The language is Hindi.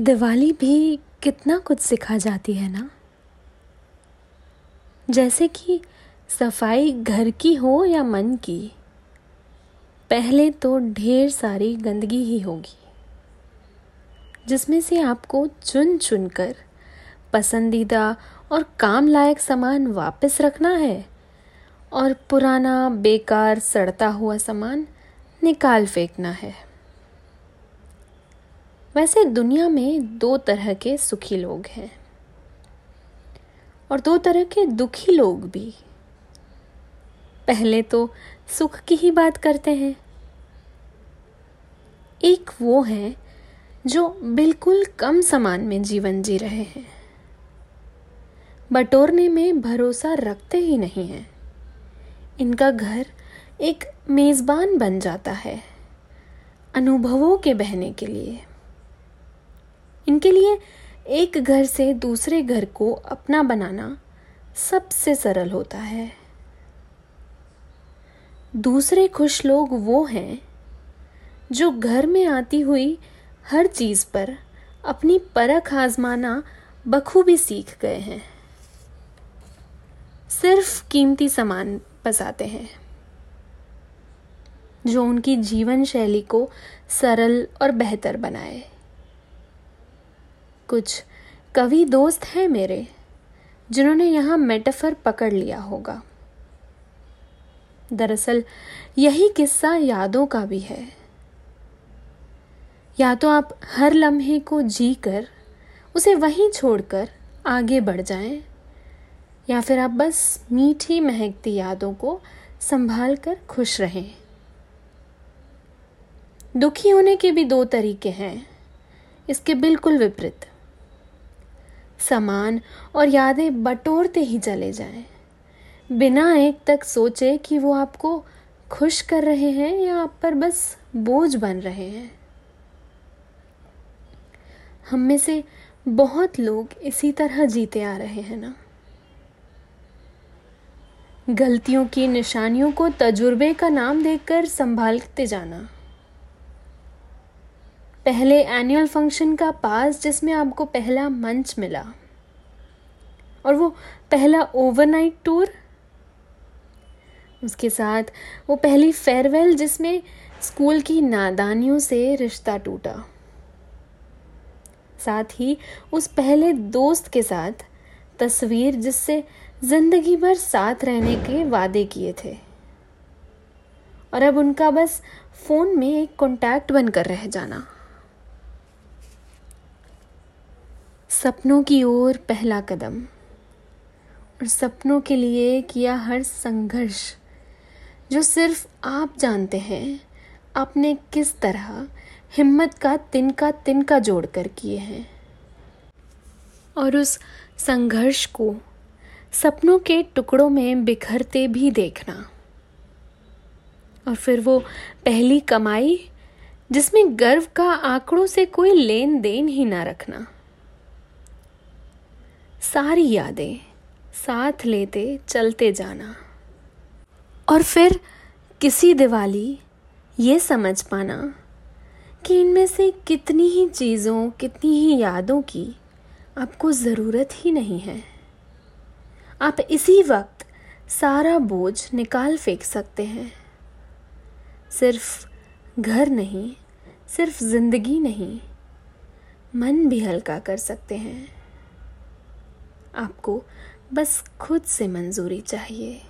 दिवाली भी कितना कुछ सिखा जाती है ना? जैसे कि सफ़ाई घर की हो या मन की, पहले तो ढेर सारी गंदगी ही होगी, जिसमें से आपको चुन चुन कर पसंदीदा और काम लायक सामान वापस रखना है और पुराना, बेकार, सड़ता हुआ सामान निकाल फेंकना है। वैसे दुनिया में दो तरह के सुखी लोग हैं और दो तरह के दुखी लोग भी। पहले तो सुख की ही बात करते हैं। एक वो है जो बिल्कुल कम समान में जीवन जी रहे हैं, बटोरने में भरोसा रखते ही नहीं हैं। इनका घर एक मेज़बान बन जाता है अनुभवों के बहने के लिए। इनके लिए एक घर से दूसरे घर को अपना बनाना सबसे सरल होता है। दूसरे खुश लोग वो हैं जो घर में आती हुई हर चीज़ पर अपनी परख आजमाना बखूबी सीख गए हैं। सिर्फ़ कीमती सामान बसाते हैं, जो उनकी जीवन शैली को सरल और बेहतर बनाए। कुछ कवि दोस्त हैं मेरे, जिन्होंने यहाँ मेटाफर पकड़ लिया होगा। दरअसल, यही किस्सा यादों का भी है। या तो आप हर लम्हे को जी कर उसे वहीं छोड़कर आगे बढ़ जाएँ, या फिर आप बस मीठी महकती यादों को संभाल कर खुश रहें। दुखी होने के भी दो तरीके हैं, इसके बिल्कुल विपरीत। सामान और यादें बटोरते ही चले जाएँ। बिना एक तक सोचे कि वो आपको खुश कर रहे हैं या आप पर बस बोझ बन रहे हैं। हम में से बहुत लोग इसी तरह जीते आ रहे हैं ना। गलतियों की निशानियों को तजुर्बे का नाम देकर संभालते जाना। पहले एनुअल फ़ंक्शन का पास जिसमें आपको पहला मंच मिला। और वो पहला ओवरनाइट टूर उसके साथ वो पहली फेयरवेल जिसमें स्कूल की नादानियों से रिश्ता टूटा। साथ ही उस पहले दोस्त के साथ तस्वीर जिससे ज़िंदगी भर साथ रहने के वादे किए थे। और अब उनका बस फ़ोन में एक कॉन्टैक्ट बनकर रह जाना। सपनों की ओर पहला कदम और सपनों के लिए किया हर संघर्ष, जो सिर्फ़ आप जानते हैं, आपने किस तरह हिम्मत का तिनका तिनका जोड़ कर किए हैं। और उस संघर्ष को सपनों के टुकड़ों में बिखरते भी देखना। और फिर वो पहली कमाई, जिसमें गर्व का आंकड़ों से कोई लेन देन ही ना रखना। सारी यादें साथ लेते चलते जाना। और फिर किसी दिवाली ये समझ पाना कि इनमें से कितनी ही चीज़ों, कितनी ही यादों की आपको ज़रूरत ही नहीं है। आप इसी वक्त सारा बोझ निकाल फेंक सकते हैं। सिर्फ़ घर नहीं, सिर्फ़ ज़िंदगी नहीं, मन भी हल्का कर सकते हैं। आपको बस खुद से मंजूरी चाहिए।